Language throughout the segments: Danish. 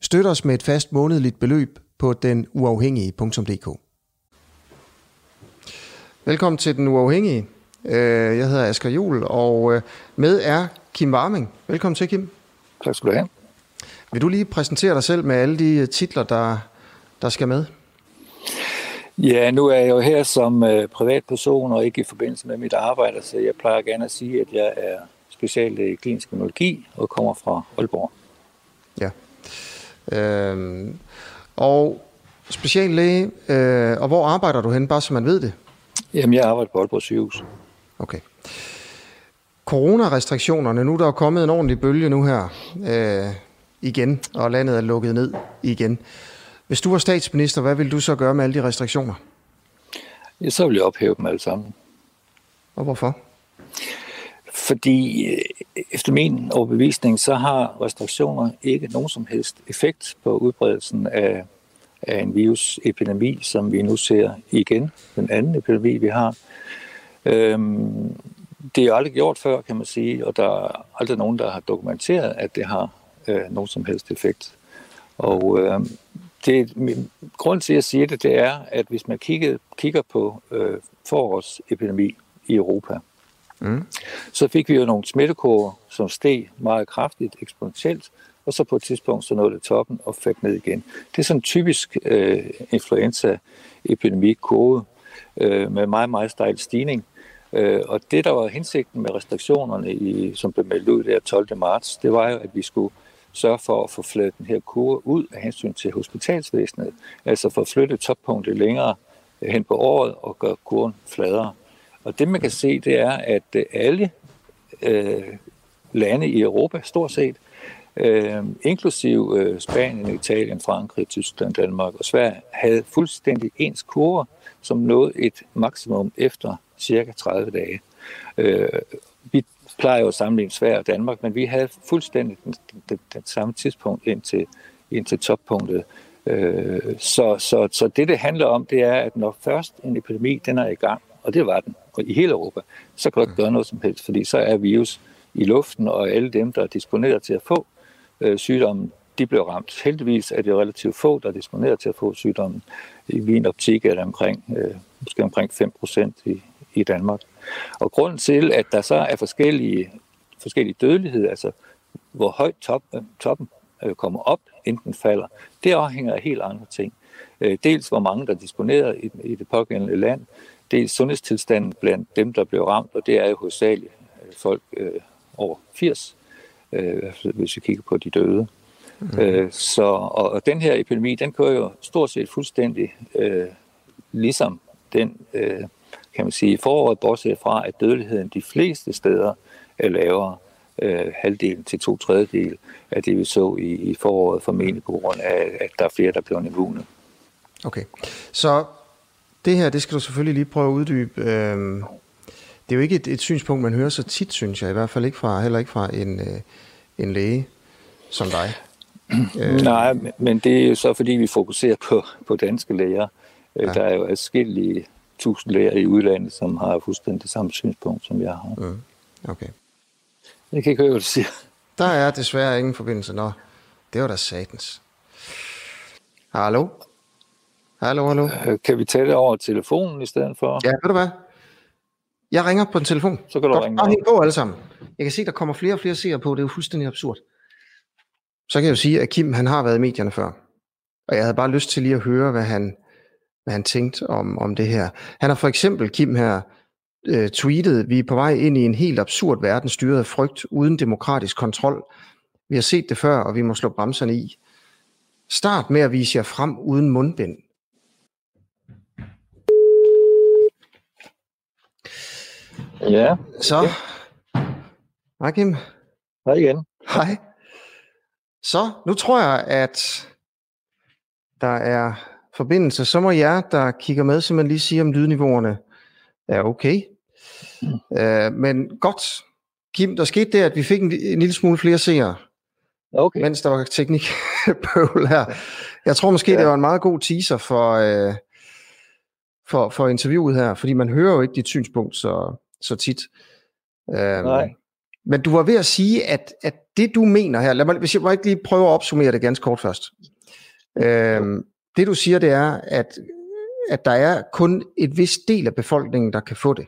Støt os med et fast månedligt beløb på denuafhængige.dk. Velkommen til Den Uafhængige. Øh, jeg hedder Asger Jul, og øh, med er Kim Warming. Velkommen til, Kim. Tak skal du have. Vil du lige præsentere dig selv med alle de øh, titler, der, der skal med? Ja, nu er jeg jo her som øh, privatperson og ikke i forbindelse med mit arbejde, så jeg plejer gerne at sige, at jeg er speciallæge i klinisk immunologi og kommer fra Aalborg. Ja. Øhm, og speciallæge, øh, og hvor arbejder du hen, bare så man ved det? Jamen, jeg arbejder på Aalborg sygehus. Okay. Coronarestriktionerne, nu er der er kommet en ordentlig bølge nu her øh, igen, og landet er lukket ned igen. Hvis du var statsminister, hvad ville du så gøre med alle de restriktioner? Ja, så vil jeg ophæve dem alle sammen. Og hvorfor? Fordi øh, efter min overbevisning, så har restriktioner ikke nogen som helst effekt på udbredelsen af, af en virusepidemi, som vi nu ser igen, den anden epidemi, vi har. Øhm, det er aldrig gjort før, kan man sige, og der er aldrig nogen, der har dokumenteret, at det har øh, nogen som helst effekt. Og øh, det, min grund til, at jeg siger det, det er, at hvis man kigger, kigger på øh, forårsepidemi i Europa, mm. så fik vi jo nogle smittekurver, som steg meget kraftigt, eksponentielt, og så på et tidspunkt så nåede det toppen og faldt ned igen. Det er sådan en typisk øh, influenza-epidemi-kurve øh, med meget, meget stejl stigning. Øh, og det, der var hensigten med restriktionerne, i, som blev meldt ud der 12. marts, det var jo, at vi skulle sørge for at få flyttet den her kurve ud af hensyn til hospitalsvæsenet, altså få flyttet toppunktet længere hen på året og gøre kurven fladere. Og det man kan se, det er, at øh, alle øh, lande i Europa, stort set, øh, inklusive øh, Spanien, Italien, Frankrig, Tyskland, Danmark og Sverige, havde fuldstændig ens kurver, som nåede et maksimum efter cirka 30 dage. Øh, vi plejer jo at sammenligne Sverige og Danmark, men vi havde fuldstændig den, den, den samme tidspunkt ind til, ind til toppunktet. Øh, så, så, så det, det handler om, det er, at når først en epidemi den er i gang, og det var den, i hele Europa, så kan du ikke gøre noget som helst, fordi så er virus i luften, og alle dem, der er disponeret til at få øh, sygdommen, de blev ramt. Heldigvis er det relativt få, der er disponeret til at få sygdommen. I min optik er det omkring, øh, måske omkring 5 procent i, i Danmark. Og grunden til, at der så er forskellige, forskellige dødelighed, altså hvor højt top, toppen øh, kommer op, enten falder, det afhænger af helt andre ting. Øh, dels hvor mange, der disponerer i, i det pågældende land, dels sundhedstilstanden blandt dem, der blev ramt, og det er jo hovedsageligt øh, folk øh, over 80, øh, hvis vi kigger på de døde. Mm. Øh, så, og, og den her epidemi, den kører jo stort set fuldstændig øh, ligesom den øh, kan man sige, i foråret, bortset fra, at dødeligheden de fleste steder er lavere, øh, halvdelen til to tredjedel af det, vi så i, i foråret, formentlig på grund af, at der er flere, der bliver immune. Okay, så det her, det skal du selvfølgelig lige prøve at uddybe. Øhm, det er jo ikke et, et synspunkt, man hører så tit, synes jeg, i hvert fald ikke fra, heller ikke fra en, øh, en læge som dig. Nej, men det er jo så, fordi vi fokuserer på, på danske læger. Ja. Der er jo adskillige tusind læger i udlandet, som har fuldstændig det samme synspunkt, som jeg har. Mm. Okay. Jeg kan ikke høre, hvad du siger. Der er desværre ingen forbindelse. Nå, det var da satans. Hallo? Hallo, hallo? Øh, kan vi tage det over telefonen i stedet for? Ja, ved du hvad? Jeg ringer på en telefon. Så kan du Godt, ringe bare på alle sammen. Jeg kan se, der kommer flere og flere seere på. Det er jo fuldstændig absurd. Så kan jeg jo sige, at Kim han har været i medierne før. Og jeg havde bare lyst til lige at høre, hvad han, hvad han tænkte om, om det her. Han har for eksempel, Kim her, øh, tweetet, vi er på vej ind i en helt absurd verden styret af frygt uden demokratisk kontrol. Vi har set det før, og vi må slå bremserne i. Start med at vise jer frem uden mundbind. Ja. Så. Hej Kim. Hej igen. Hej. Så, nu tror jeg, at der er forbindelse, så må jeg, der kigger med, simpelthen lige sige, om lydniveauerne er okay. Mm. Uh, men godt. Kim, der skete det, at vi fik en, en lille smule flere seere, okay. mens der var teknikbøvl her. Jeg tror måske, ja. det var en meget god teaser for, uh, for, for interviewet her, fordi man hører jo ikke dit synspunkt så, så tit. Uh, Nej. Men du var ved at sige, at, at det du mener her, lad mig, hvis jeg bare ikke lige prøve at opsummere det ganske kort først. Øhm, det du siger, det er, at, at der er kun et vis del af befolkningen, der kan få det.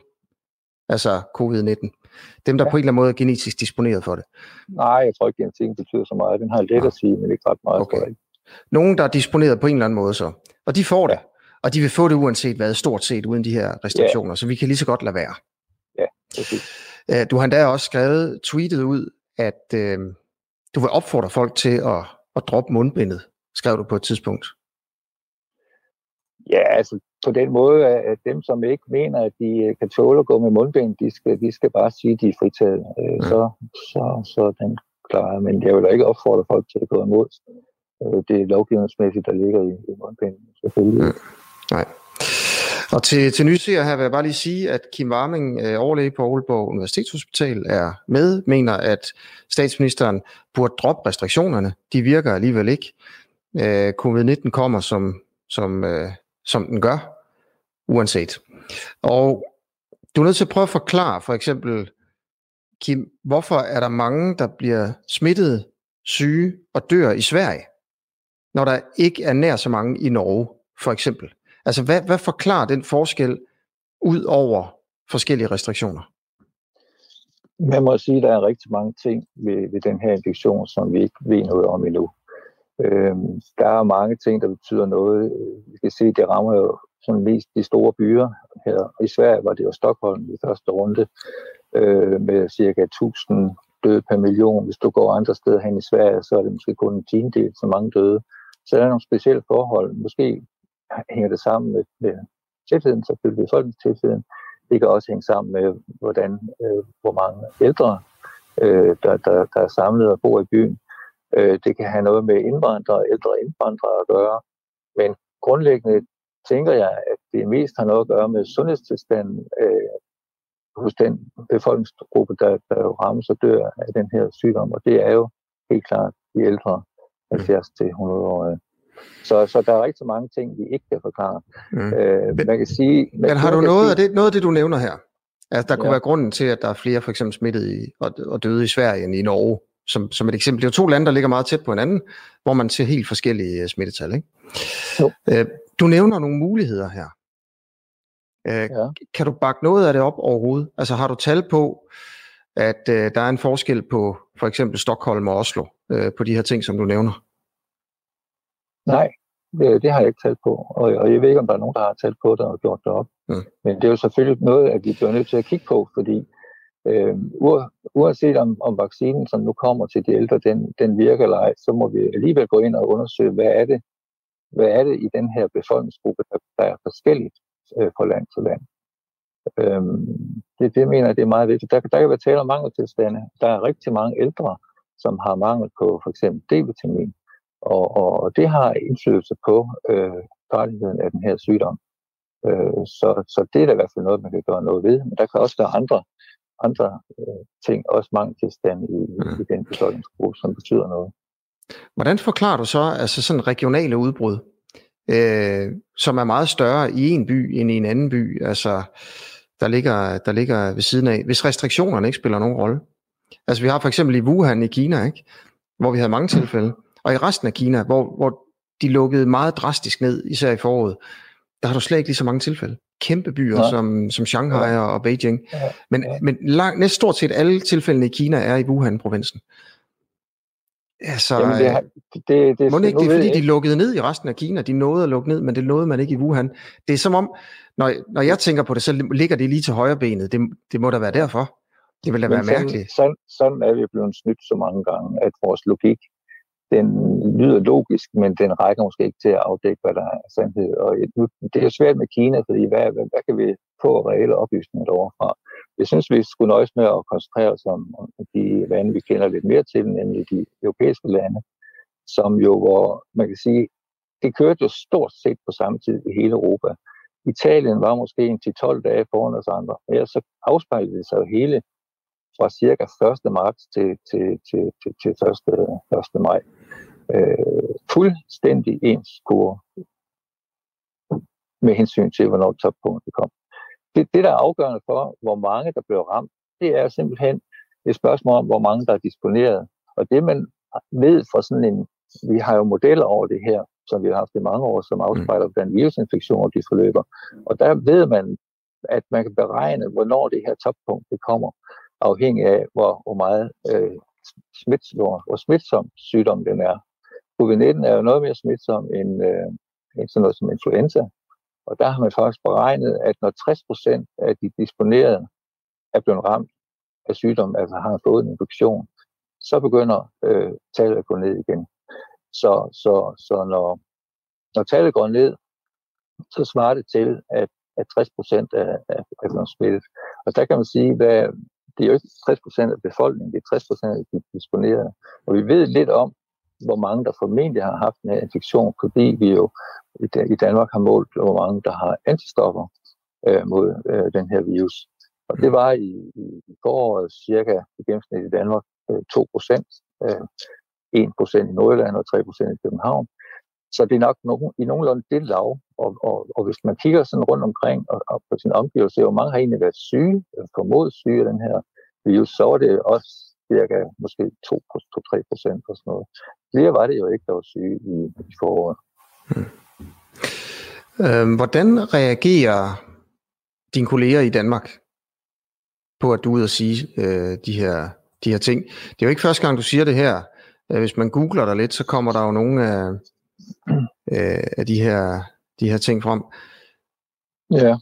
Altså covid-19. Dem, der ja. på en eller anden måde er genetisk disponeret for det. Nej, jeg tror ikke, at genetikken betyder så meget. Den har lidt ja. at sige, men ikke ret meget. Okay. Nogen, der er disponeret på en eller anden måde så. Og de får det. Ja. Og de vil få det uanset hvad, stort set uden de her restriktioner. Ja. Så vi kan lige så godt lade være. Ja, præcis. Øh, du har endda også skrevet, tweetet ud, at øh, du vil opfordre folk til at, at droppe mundbindet, skrev du på et tidspunkt. Ja, altså på den måde, at dem, som ikke mener, at de øh, kan tåle at gå med mundbind, de skal, de skal bare sige, at de er fritaget. Øh, ja. Så, så, så den klar. Men jeg vil da ikke opfordre folk til at gå imod øh, det lovgivningsmæssigt, der ligger i, i mundbind. Selvfølgelig. Ja. Nej. Og til, til nyser her vil jeg bare lige sige, at Kim Warming, øh, overlæge på Aalborg Universitetshospital, er med, mener, at statsministeren burde droppe restriktionerne. De virker alligevel ikke. Øh, Covid-19 kommer, som, som, øh, som den gør, uanset. Og du er nødt til at prøve at forklare, for eksempel, Kim, hvorfor er der mange, der bliver smittet, syge og dør i Sverige, når der ikke er nær så mange i Norge, for eksempel? Altså, hvad, hvad forklarer den forskel ud over forskellige restriktioner? Man må sige, at der er rigtig mange ting ved, ved den her infektion, som vi ikke ved noget om endnu. Øhm, der er mange ting, der betyder noget. Vi kan se, at det rammer jo sådan mest de store byer. Her i Sverige var det jo Stockholm i første runde øh, med cirka 1000 døde per million. Hvis du går andre steder hen i Sverige, så er det måske kun en tiendel så mange døde. Så der er nogle specielle forhold. Måske hænger det sammen med, med tætheden, selvfølgelig befolkningstætheden. Det kan også hænge sammen med, hvordan, øh, hvor mange ældre, øh, der, der, der er samlet og bor i byen. Øh, det kan have noget med indvandrere, ældre indvandrere at gøre. Men grundlæggende tænker jeg, at det mest har noget at gøre med sundhedstilstanden øh, hos den befolkningsgruppe, der, der jo rammes og dør af den her sygdom. Og det er jo helt klart de ældre 70-100 år. Så, så der er rigtig mange ting, vi ikke kan forklare. Mm. Øh, men, man kan sige, men har du noget, sige, af det, noget af det, du nævner her? Altså, der kunne ja. være grunden til, at der er flere for eksempel smittet i, og, og døde i Sverige end i Norge, som, som et eksempel. Det er jo to lande, der ligger meget tæt på hinanden, hvor man ser helt forskellige uh, smittetal. Ikke? Jo. Øh, du nævner nogle muligheder her. Øh, ja. Kan du bakke noget af det op overhovedet? Altså har du tal på, at øh, der er en forskel på for eksempel Stockholm og Oslo øh, på de her ting, som du nævner? Nej, det, det har jeg ikke talt på, og, og jeg ved ikke, om der er nogen, der har talt på det og gjort det op. Mm. Men det er jo selvfølgelig noget, at vi bliver nødt til at kigge på, fordi øh, uanset om, om vaccinen, som nu kommer til de ældre, den, den virker eller ej, så må vi alligevel gå ind og undersøge, hvad er det, hvad er det i den her befolkningsgruppe, der, der er forskelligt øh, fra land til land. Øhm, det, det mener jeg, det er meget vigtigt. Der, der kan være tale om mangeltilstande. Der er rigtig mange ældre, som har mangel på for eksempel D-vitamin. Og, og det har indflydelse på øh, farligheden af den her sygdom. Øh, så, så det er da i hvert fald noget, man kan gøre noget ved. Men der kan også være andre, andre øh, ting, også mange tilstande i, mm. i den befolkningsgruppe, som betyder noget. Hvordan forklarer du så altså sådan regionale udbrud, øh, som er meget større i en by end i en anden by? Altså, der ligger, der ligger ved siden af, hvis restriktionerne ikke spiller nogen rolle. Altså vi har for eksempel i Wuhan i Kina, ikke? hvor vi havde mange tilfælde, og i resten af Kina, hvor, hvor de lukkede meget drastisk ned, især i foråret, der har du slet ikke lige så mange tilfælde. Kæmpe byer ja. som, som Shanghai ja. og Beijing. Ja. Men, ja. men lang, næsten stort set alle tilfældene i Kina er i Wuhan-provinsen. Altså, Jamen det, det, det, det, må det ikke, det er fordi, de lukkede ned i resten af Kina. De nåede at lukke ned, men det nåede man ikke i Wuhan. Det er som om, når, når jeg tænker på det, så ligger det lige til højre benet. Det, det må da være derfor. Det vil da være sådan, mærkeligt. Sådan, sådan er vi blevet snydt så mange gange, at vores logik den lyder logisk, men den rækker måske ikke til at afdække, hvad der er sandhed. Og nu, det er svært med Kina, fordi hvad, hvad, hvad kan vi få reelle oplysninger derovre Jeg synes, vi skulle nøjes med at koncentrere os om, om de lande, vi kender lidt mere til, nemlig de europæiske lande, som jo, hvor man kan sige, det kørte jo stort set på samme tid i hele Europa. Italien var måske en til 12 dage foran os andre. Ja, så afspejlede det sig jo hele fra cirka 1. marts til, til, til, til, til 1. 1. maj. Øh, fuldstændig ens kurve med hensyn til, hvornår toppunktet kom. Det, det, der er afgørende for, hvor mange der blev ramt, det er simpelthen et spørgsmål om, hvor mange der er disponeret. Og det, man ved fra sådan en, vi har jo modeller over det her, som vi har haft i mange år, som afspejler, mm. hvordan virusinfektioner de forløber. Og der ved man, at man kan beregne, hvornår det her toppunkt det kommer, afhængig af, hvor, hvor meget øh, smitsom, hvor smitsom sygdom den er. Covid-19 er jo noget mere smitsom end, øh, end sådan noget som influenza. Og der har man faktisk beregnet, at når 60 procent af de disponerede er blevet ramt af sygdom, altså har fået en infektion, så begynder øh, tallet at gå ned igen. Så, så, så når, når tallet går ned, så svarer det til, at, at 60 procent er, er, er blevet smittet. Og der kan man sige, hvad, det er jo ikke 60 procent af befolkningen, det er 60 procent af de disponerede. Og vi ved lidt om, hvor mange der formentlig har haft en infektion, fordi vi jo i Danmark har målt, hvor mange der har antistoffer øh, mod øh, den her virus. Og det var i, i foråret øh, cirka i gennemsnit i Danmark øh, 2 procent. Øh, 1 procent i Nordjylland og 3 procent i København. Så det er nok nogen, i nogenlunde det lav. Og, og, og hvis man kigger sådan rundt omkring og, og på sin omgivelse, hvor mange har egentlig været syge, øh, formodet syge af den her virus, så var det også cirka måske 2-3 procent og sådan noget. Flere var det jo ikke, der var syge i, i foråret. Hmm. Øhm, hvordan reagerer dine kolleger i Danmark på, at du er ude og sige øh, de, her, de her ting? Det er jo ikke første gang, du siger det her. Øh, hvis man googler dig lidt, så kommer der jo nogle af, øh, af de, her, de her ting frem. Ja.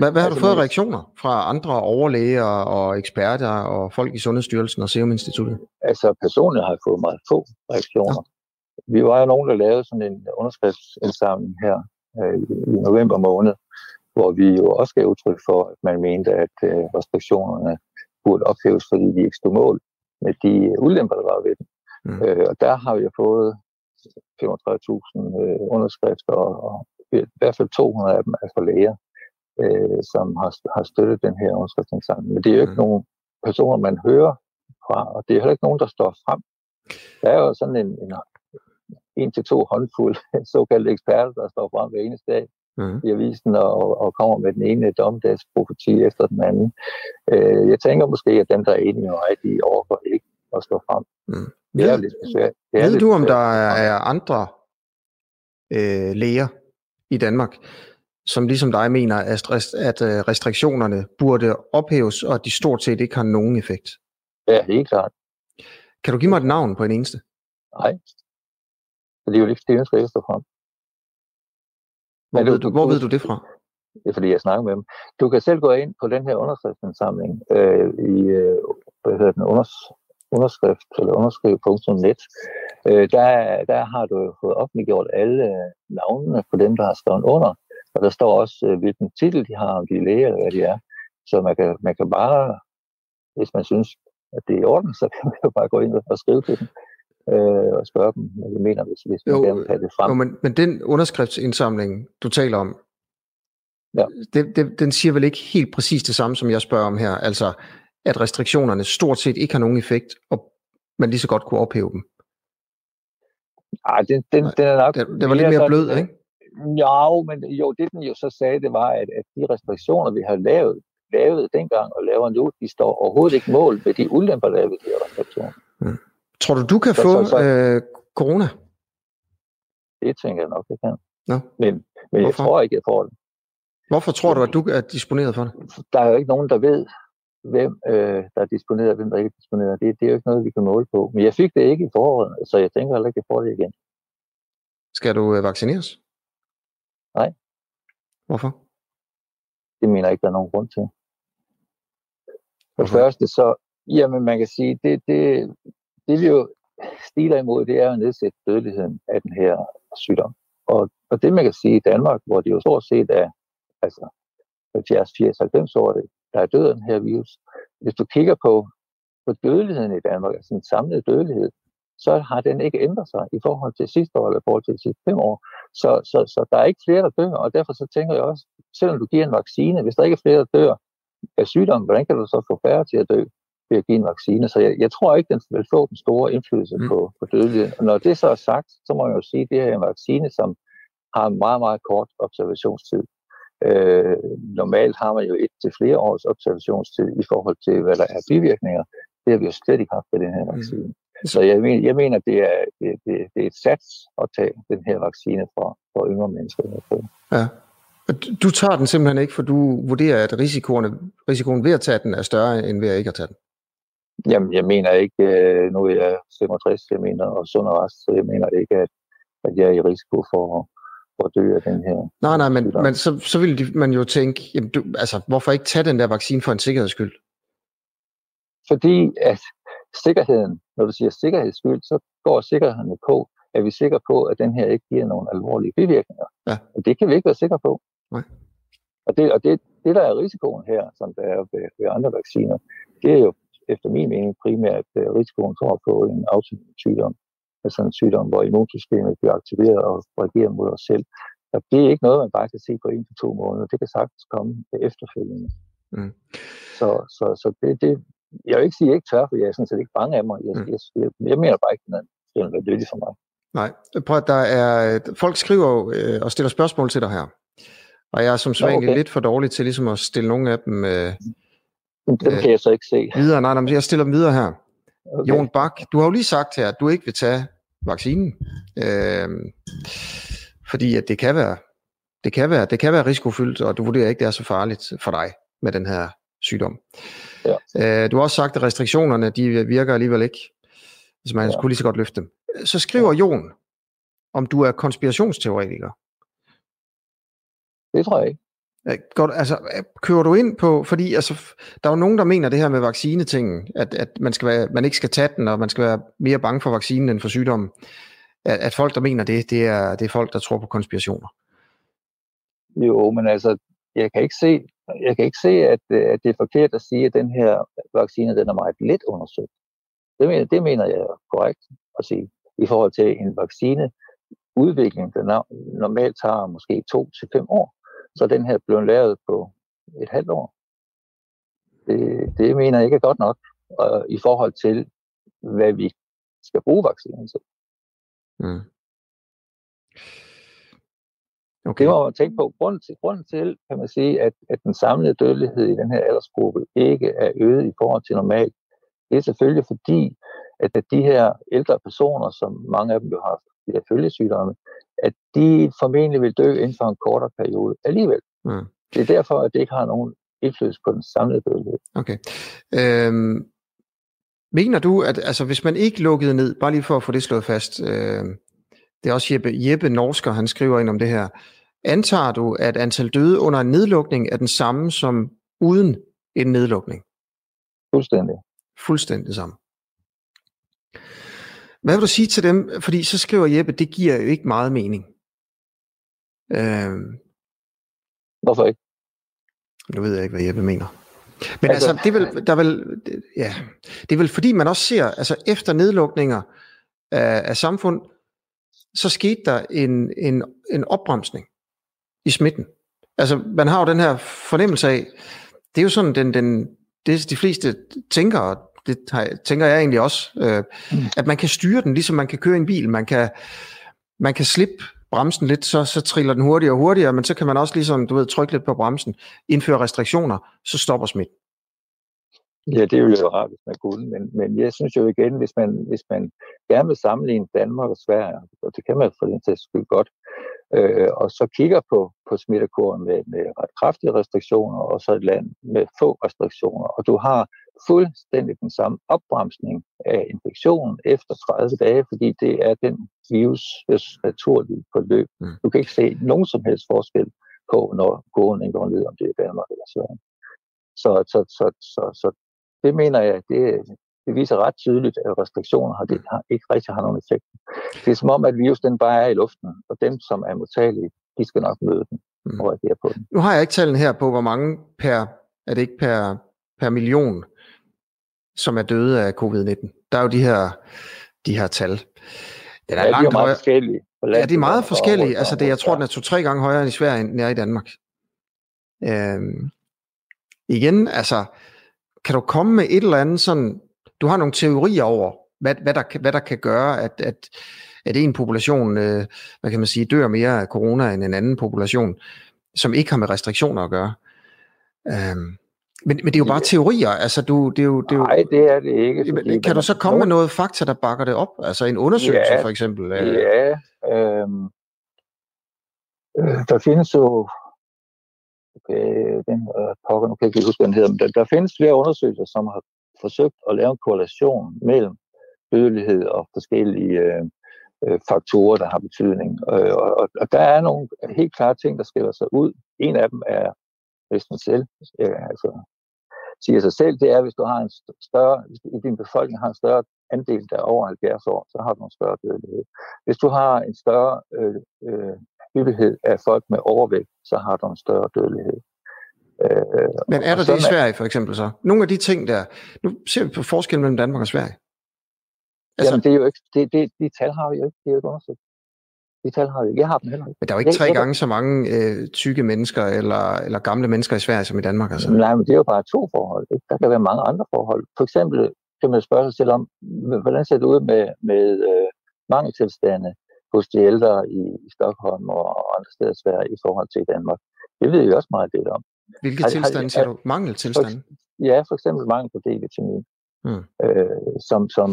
Hvad, hvad har altså, du fået reaktioner fra andre overlæger og eksperter og folk i Sundhedsstyrelsen og Serum Instituttet? Altså personligt har jeg fået meget få reaktioner. Ja. Vi var jo nogen, der lavede sådan en underskriftsindsamling her øh, i november måned, hvor vi jo også gav udtryk for, at man mente, at øh, restriktionerne burde ophæves, fordi de ikke stod mål med de ulemper, der var ved dem. Mm. Øh, og der har vi fået 35.000 øh, underskrifter, og, og i hvert fald 200 af dem er for læger, øh, som har, har støttet den her underskriftsindsamling. Men det er jo ikke mm. nogen personer, man hører fra, og det er heller ikke nogen, der står frem. Der er jo sådan en, en en til to håndfuld såkaldte eksperter, der står frem hver eneste dag mm. i avisen og, og kommer med den ene dommedagsprofeti efter den anden. Øh, jeg tænker måske, at dem, der er enige med mig, de overgår ikke at stå frem. Mm. Det er ved, lidt besværligt. Ved lidt du, om der er, andre øh, læger i Danmark, som ligesom dig mener, at, at øh, restriktionerne burde ophæves, og at de stort set ikke har nogen effekt? Ja, helt klart. Kan du give mig et navn på en eneste? Nej. Det er jo ikke det, ikke at stå frem. Hvor, ved du, hvor ved du det fra? Det er fordi, jeg snakker med dem. Du kan selv gå ind på den her underskriftsindsamling øh, i øh, hvad hedder den, unders, underskrift eller underskriv.net. Øh, der, der har du fået offentliggjort alle navnene på dem, der har skrevet under. Og der står også, øh, hvilken titel de har, om de er læger eller hvad de er. Så man kan, man kan bare, hvis man synes, at det er i orden, så kan man jo bare gå ind og skrive til dem øh, og spørge dem, hvad de mener, hvis, hvis man jo, gerne vil have det frem. Jo, men, men den underskriftsindsamling, du taler om, ja. det, det, den siger vel ikke helt præcis det samme, som jeg spørger om her, altså at restriktionerne stort set ikke har nogen effekt, og man lige så godt kunne ophæve dem. Ej, den, den, den er nok... Det, det var lidt mere blød, sådan, ikke? Ja, men jo, det den jo så sagde, det var, at, at de restriktioner, vi har lavet, lavet dengang og laver nu, de står overhovedet ikke mål med de ulemper, der er ved de restriktioner. Mm. Tror du, du kan så, få så, så, øh, corona? Det tænker jeg nok, det kan. Nå. Men, men jeg tror ikke, jeg får det. Hvorfor tror du, at du er disponeret for det? Der er jo ikke nogen, der ved, hvem øh, der er disponeret, og hvem der ikke er disponeret. Det, det er jo ikke noget, vi kan måle på. Men jeg fik det ikke i foråret, så jeg tænker heller ikke, at jeg får det igen. Skal du øh, vaccineres? Nej. Hvorfor? Det mener jeg ikke, der er nogen grund til. For det første så, jamen man kan sige, det, det, det vi jo stiler imod, det er at nedsætte dødeligheden af den her sygdom. Og, og det man kan sige i Danmark, hvor det jo stort set er altså 70, 80, 90 år, der er død af den her virus. Hvis du kigger på, på dødeligheden i Danmark, altså den samlede dødelighed, så har den ikke ændret sig i forhold til sidste år eller i forhold til de sidste fem år. Så, så, så der er ikke flere, der dør, og derfor så tænker jeg også, selvom du giver en vaccine, hvis der ikke er flere, der dør af sygdommen, hvordan kan du så få færre til at dø ved at give en vaccine? Så jeg, jeg tror ikke, den vil få den store indflydelse mm. på, på dødelighed. Og når det så er sagt, så må jeg jo sige, at det her er en vaccine, som har en meget, meget kort observationstid. Øh, normalt har man jo et til flere års observationstid i forhold til, hvad der er bivirkninger. Det har vi jo slet ikke haft ved den her mm. vaccine. Mm. Så jeg mener, jeg mener det, er, det, det, det er et sats at tage den her vaccine for, for yngre mennesker. Ja. Du tager den simpelthen ikke, for du vurderer, at risikoen, risikoen ved at tage den er større, end ved at ikke at tage den? Jamen, jeg mener ikke, øh, nu er jeg 65, jeg mener, og sund og rest, så jeg mener ikke, at, at jeg er i risiko for, for at dø af den her. Nej, nej, men, men så, så vil man jo tænke, jamen, du, altså, hvorfor ikke tage den der vaccine for en sikkerheds skyld? Fordi at sikkerheden, når du siger sikkerhedsskyld, så går sikkerheden på, at vi er sikre på, at den her ikke giver nogle alvorlige bivirkninger. Ja. Og det kan vi ikke være sikre på. Nej. Og, det, og det, det, der er risikoen her, som der er ved, ved andre vacciner, det er jo efter min mening primært uh, risikoen for at få en autoimmun sygdom. Altså en sygdom, hvor immunsystemet bliver aktiveret og reagerer mod os selv. Og det er ikke noget, man bare kan se på en til to måneder. Det kan sagtens komme efterfølgende. Mm. Så, så, så det, det, jeg vil ikke sige, at jeg ikke tør, for jeg er sådan set ikke bange af mig. Jeg, mm. jeg, jeg, jeg mener bare ikke, at den er nyttig for mig. Nej, prøv at der er, folk skriver øh, og stiller spørgsmål til dig her. Og jeg er som sædvanligt okay. lidt for dårlig til ligesom at stille nogle af dem... Øh, dem øh, kan jeg så ikke se. Videre, nej, nej, jeg stiller dem videre her. Okay. Jon Bak, du har jo lige sagt her, at du ikke vil tage vaccinen. Øh, fordi at det kan være det kan være, det kan være risikofyldt, og du vurderer ikke, det er så farligt for dig med den her sygdom. Ja. Øh, du har også sagt, at restriktionerne de virker alligevel ikke, hvis man ja. skulle lige så godt løfte dem. Så skriver ja. Jon, om du er konspirationsteoretiker. Det tror jeg ikke. Godt, altså, kører du ind på, fordi altså, der er jo nogen, der mener det her med vaccinetingen, at, at man, skal være, man ikke skal tage den, og man skal være mere bange for vaccinen end for sygdommen. At, at folk, der mener det, det er, det er folk, der tror på konspirationer. Jo, men altså, jeg kan ikke se, jeg kan ikke se at, øh, at det er forkert at sige, at den her vaccine den er meget lidt undersøgt. Det mener, det mener jeg er korrekt at sige. I forhold til en vaccine, udvikling, der normalt tager måske to til fem år, så den her blev lavet på et halvt år. Det, det mener jeg ikke er godt nok og, i forhold til, hvad vi skal bruge vaccinen til. Mm. Okay. Det må man tænke på. Grunden til, grunden til kan man sige, at, at den samlede dødelighed i den her aldersgruppe ikke er øget i forhold til normalt, det er selvfølgelig fordi, at de her ældre personer, som mange af dem jo har de her følgesygdomme, at de formentlig vil dø inden for en kortere periode alligevel. Mm. Det er derfor, at det ikke har nogen indflydelse på den samlede dødelighed. Okay. Øhm, mener du, at altså, hvis man ikke lukkede ned, bare lige for at få det slået fast, øh, det er også Jeppe, Jeppe Norsker, han skriver ind om det her, antager du, at antal døde under en nedlukning er den samme som uden en nedlukning? Fuldstændig. Fuldstændig samme. Hvad vil du sige til dem? Fordi så skriver Jeppe, det giver jo ikke meget mening. Øh, Hvorfor ikke? Nu ved jeg ikke, hvad Jeppe mener. Men altså, altså det er vel, der er vel, ja, det er vel fordi, man også ser, altså efter nedlukninger af, af samfund, så skete der en, en, en opbremsning i smitten. Altså, man har jo den her fornemmelse af, det er jo sådan, den, den, det de fleste tænker, det tænker jeg egentlig også, øh, mm. at man kan styre den, ligesom man kan køre en bil. Man kan, man kan slippe bremsen lidt, så, så triller den hurtigere og hurtigere, men så kan man også ligesom, du ved, trykke lidt på bremsen, indføre restriktioner, så stopper smitten. Ja, det ville jo rart, hvis man kunne, men, men jeg synes jo igen, hvis man, hvis man gerne vil sammenligne Danmark og Sverige, og det kan man for den sags skyld godt, øh, og så kigger på, på smittekurven med, med ret kraftige restriktioner, og så et land med få restriktioner, og du har fuldstændig den samme opbremsning af infektionen efter 30 dage, fordi det er den virus naturlige forløb. Mm. Du kan ikke se nogen som helst forskel på, når kurven går ned, om det er Danmark eller Sverige. Så, så, så, så, så det mener jeg, det, det viser ret tydeligt, at restriktioner har, det har, ikke rigtig har nogen effekt. Det er som om, at virus den bare er i luften, og dem, som er modtagelige, de skal nok møde den og reagere på den. Nu har jeg ikke tallene her på, hvor mange per, er det ikke per, per million, som er døde af covid-19. Der er jo de her de her tal. Den er ja, langt de er meget højere. forskellige. Ja, de er meget forskellige. Altså, det, jeg tror, den er to-tre gange højere end i Sverige, end den er i Danmark. Øhm, igen, altså, kan du komme med et eller andet sådan, du har nogle teorier over, hvad, hvad, der, hvad der kan gøre, at, at, at en population, øh, hvad kan man sige, dør mere af corona end en anden population, som ikke har med restriktioner at gøre. Øhm, men, men det er jo bare teorier. Altså, du, det er jo, det er jo, Nej, det er det ikke. Men, kan du så komme med noget fakta, der bakker det op? Altså en undersøgelse ja, for eksempel? Øh. Ja, øhm, øh, der findes jo okay, den øh, pokker, nu kan jeg ikke huske, hvad den hedder, men der, der findes flere undersøgelser, som har forsøgt at lave en korrelation mellem dødelighed og forskellige øh, øh faktorer, der har betydning. Øh, og, og der er nogle helt klare ting, der skiller sig ud. En af dem er hvis man selv øh, altså, siger sig selv, det er, hvis du har en større, hvis i din befolkning har en større andel, der er over 70 år, så har du en større dødelighed. Hvis du har en større øh, øh, hyppighed af folk med overvægt, så har du en større dødelighed. Øh, Men er der det i Sverige for eksempel så? Nogle af de ting der, nu ser vi på forskellen mellem Danmark og Sverige. Altså, Jamen det er jo ikke, det, det, de tal har vi jo ikke, det er jo ikke undersøgt. De tal har vi ikke. Jeg har dem heller ikke. Men der er jo ikke tre gange så mange øh, tykke mennesker eller, eller gamle mennesker i Sverige som i Danmark. Altså. Nej, men det er jo bare to forhold. Ikke? Der kan være mange andre forhold. For eksempel kan man spørge sig selv om, hvordan ser det ud med, med øh, mangeltilstande hos de ældre i, i Stockholm og andre steder i Sverige i forhold til Danmark. Det ved vi også meget lidt om. Hvilke har, tilstande ser du? Mangeltilstande? ja, for eksempel mangel på D-vitamin, hmm. øh, som, som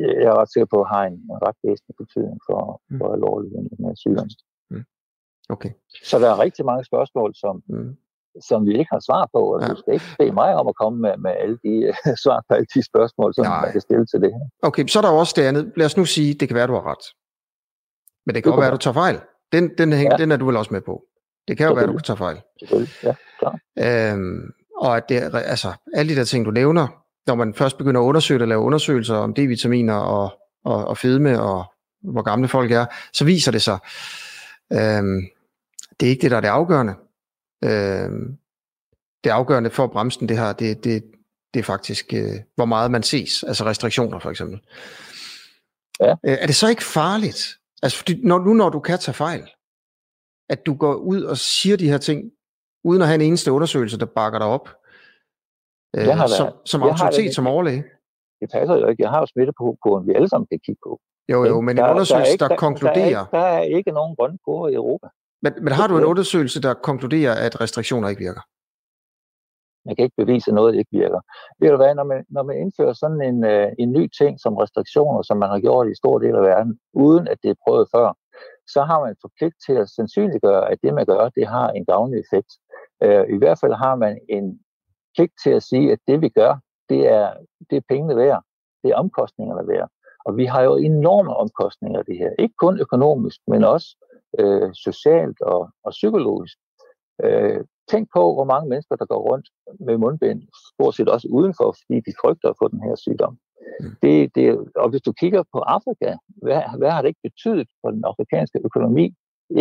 jeg er ret sikker på, har en ret væsentlig betydning for, mm. for alvorligheden af sygdom. Mm. Okay. Så der er rigtig mange spørgsmål, som, mm. som vi ikke har svar på, og ja. du skal ikke bede mig om at komme med, med alle de uh, svar på alle de spørgsmål, som Nej. man kan stille til det her. Okay, så er der også det andet. Lad os nu sige, det kan være, du har ret. Men det kan også være, at du tager fejl. Den, den, ja. den er du vel også med på. Det kan jo være, at du kan tage fejl. ja, klar. Øhm, og at det, altså, alle de der ting, du nævner, når man først begynder at undersøge og lave undersøgelser om D-vitaminer og, og, og fedme og hvor gamle folk er, så viser det sig, øhm, det er ikke det, der er det afgørende. Øhm, det afgørende for bremsen, det her, det, det, det er faktisk, øh, hvor meget man ses, altså restriktioner for eksempel. Ja. Øh, er det så ikke farligt, altså fordi, når, nu når du kan tage fejl, at du går ud og siger de her ting, uden at have en eneste undersøgelse, der bakker dig op, øh, jeg har som, som autoritet, det, som overlæge? Det passer jo ikke. Jeg har jo smittekurven, vi alle sammen kan kigge på. Jo, jo, men der, en undersøgelse, der, der, der konkluderer... Der er, ikke, der er ikke nogen grønne kurver i Europa. Men, men har du en undersøgelse, der konkluderer, at restriktioner ikke virker? Man kan ikke bevise noget, ikke virker. Ved du hvad, når man, når man indfører sådan en, øh, en ny ting som restriktioner, som man har gjort i stor del af verden, uden at det er prøvet før, så har man forpligt til at sandsynliggøre, at det, man gør, det har en gavnlig effekt. Øh, I hvert fald har man en pligt til at sige, at det vi gør, det er, det er pengene værd. Det er omkostningerne værd. Og vi har jo enorme omkostninger af det her. Ikke kun økonomisk, men også øh, socialt og, og psykologisk. Øh, tænk på, hvor mange mennesker, der går rundt med mundbind, stort set også udenfor, fordi de frygter at få den her sygdom. Mm. Det, det, og hvis du kigger på Afrika, hvad, hvad har det ikke betydet for den afrikanske økonomi?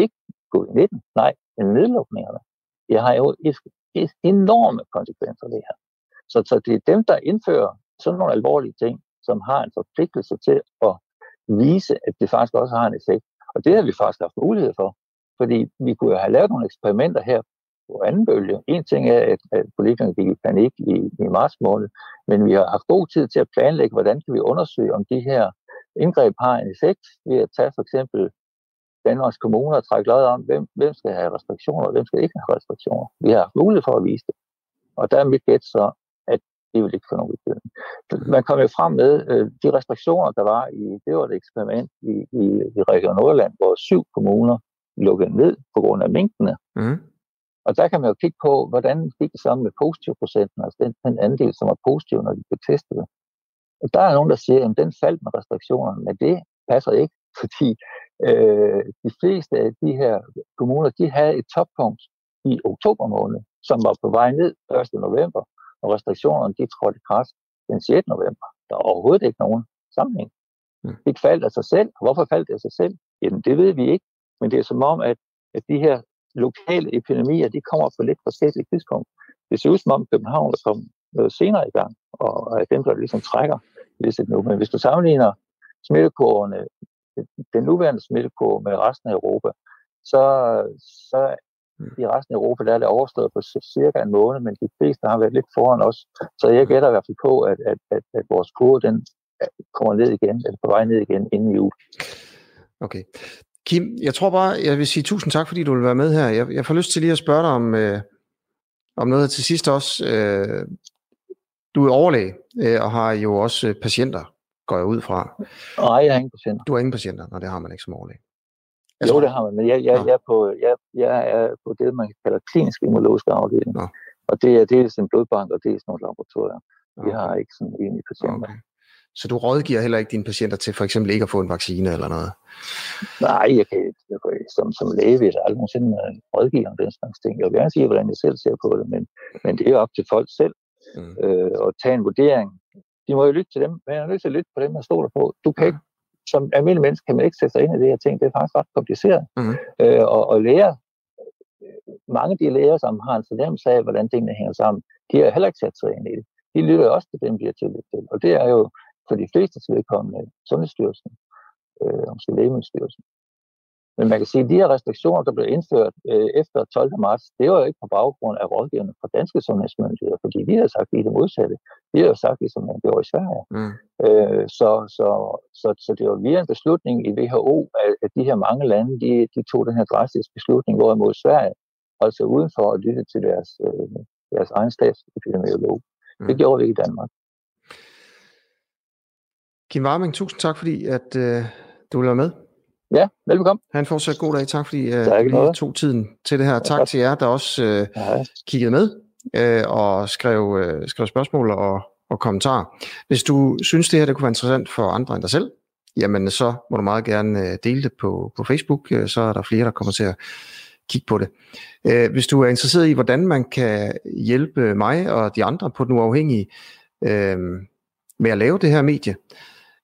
Ikke covid-19, nej, men nedlukningerne. Det har jo enorme konsekvenser, det her. Så, så det er dem, der indfører sådan nogle alvorlige ting, som har en forpligtelse til at vise, at det faktisk også har en effekt. Og det har vi faktisk haft mulighed for. Fordi vi kunne have lavet nogle eksperimenter her på anden bølge. En ting er, at, at politikerne gik i panik i, i marts måned, men vi har haft god tid til at planlægge, hvordan kan vi undersøge, om de her indgreb har en effekt ved at tage for eksempel Danmarks kommuner og trække lod om, hvem, hvem skal have restriktioner, og hvem skal ikke have restriktioner. Vi har haft mulighed for at vise det. Og der er mit gæt så, at det vil ikke få nogen betydning. Man kom jo frem med, øh, de restriktioner, der var i, det var et eksperiment i, i, i Region Nordland, hvor syv kommuner lukkede ned på grund af mængdene. Mm. Og der kan man jo kigge på, hvordan gik det sammen med positiv procenten, altså den, den andel, som var positiv, når de blev testet. Og der er nogen, der siger, at den faldt med restriktionerne, men det passer ikke, fordi øh, de fleste af de her kommuner, de havde et toppunkt i oktober måned, som var på vej ned 1. november, og restriktionerne de trådte i kraft den 6. november. Der er overhovedet ikke nogen sammenhæng. Mm. Det faldt af sig selv. Hvorfor faldt det af sig selv? Jamen, det ved vi ikke. Men det er som om, at, at de her lokale epidemier, de kommer på lidt forskellige tidspunkt. Det ser ud som om København er kommet noget senere i gang, og er dem, der ligesom trækker lidt nu. Men hvis du sammenligner smittekurvene, den nuværende smittekurve med resten af Europa, så, så i resten af Europa, der er det overstået på cirka en måned, men de fleste har været lidt foran os. Så jeg gætter i hvert fald på, at, at, at, at vores kurve, den kommer ned igen, eller på vej ned igen inden jul. Okay. Kim, jeg tror bare, jeg vil sige tusind tak, fordi du vil være med her. Jeg, jeg får lyst til lige at spørge dig om, øh, om noget til sidst også. Øh, du er overlæge øh, og har jo også øh, patienter, går jeg ud fra. Nej, jeg har ingen patienter. Du har ingen patienter, når det har man ikke som overlæge. Altså, jo, det har man, men jeg, jeg, jeg, er på, jeg, jeg er på det, man kalder klinisk immunologisk afdeling. Nå. Og det er dels en blodbank, og dels nogle laboratorier. Vi har ikke sådan en i patienter. Okay. Så du rådgiver heller ikke dine patienter til for eksempel ikke at få en vaccine eller noget? Nej, jeg kan, jeg kan som, som læge vil jeg aldrig nogensinde øh, rådgive om den slags ting. Jeg vil gerne sige, hvordan jeg selv ser på det, men, men det er op til folk selv mm. øh, at tage en vurdering. De må jo lytte til dem, men jeg er nødt til at lytte på dem, jeg stoler på. Du kan ikke, som almindelig menneske kan man ikke sætte sig ind i det her ting. Det er faktisk ret kompliceret. Mm. Øh, og, og lære, mange af de læger, som har en fornemmelse af, hvordan tingene hænger sammen, de har heller ikke sat sig ind i det. De lytter også til dem, de har tillid til. Og det er jo for de fleste vedkommende Sundhedsstyrelsen, øh, om Lægemiddelstyrelsen. Men man kan sige, at de her restriktioner, der blev indført øh, efter 12. marts, det var jo ikke på baggrund af rådgiverne fra danske sundhedsmyndigheder, fordi vi har sagt lige det modsatte. Vi har jo sagt, ligesom man gjorde i Sverige. Mm. Øh, så, så, så, så det var via en beslutning i WHO, at, at de her mange lande, de, de tog den her drastiske beslutning, hvorimod Sverige altså uden for at lytte til deres, øh, deres egen statsepidemiolog. Mm. Det gjorde vi ikke i Danmark. Kim Warming, tusind tak, fordi at, øh, du vil være med. Ja, velkommen. Ha' en fortsat god dag. Tak, fordi øh, du tog tiden til det her. Tak ja, til jer, der også øh, ja. kiggede med øh, og skrev, øh, skrev spørgsmål og, og kommentarer. Hvis du synes, det her det kunne være interessant for andre end dig selv, jamen så må du meget gerne øh, dele det på, på Facebook, øh, så er der flere, der kommer til at kigge på det. Øh, hvis du er interesseret i, hvordan man kan hjælpe mig og de andre på den uafhængige øh, med at lave det her medie,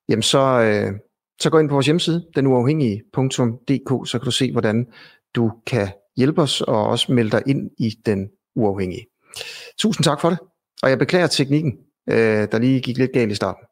jamen så, øh, så gå ind på vores hjemmeside, denuafhængige.dk, så kan du se, hvordan du kan hjælpe os og også melde dig ind i den uafhængige. Tusind tak for det, og jeg beklager teknikken, øh, der lige gik lidt galt i starten.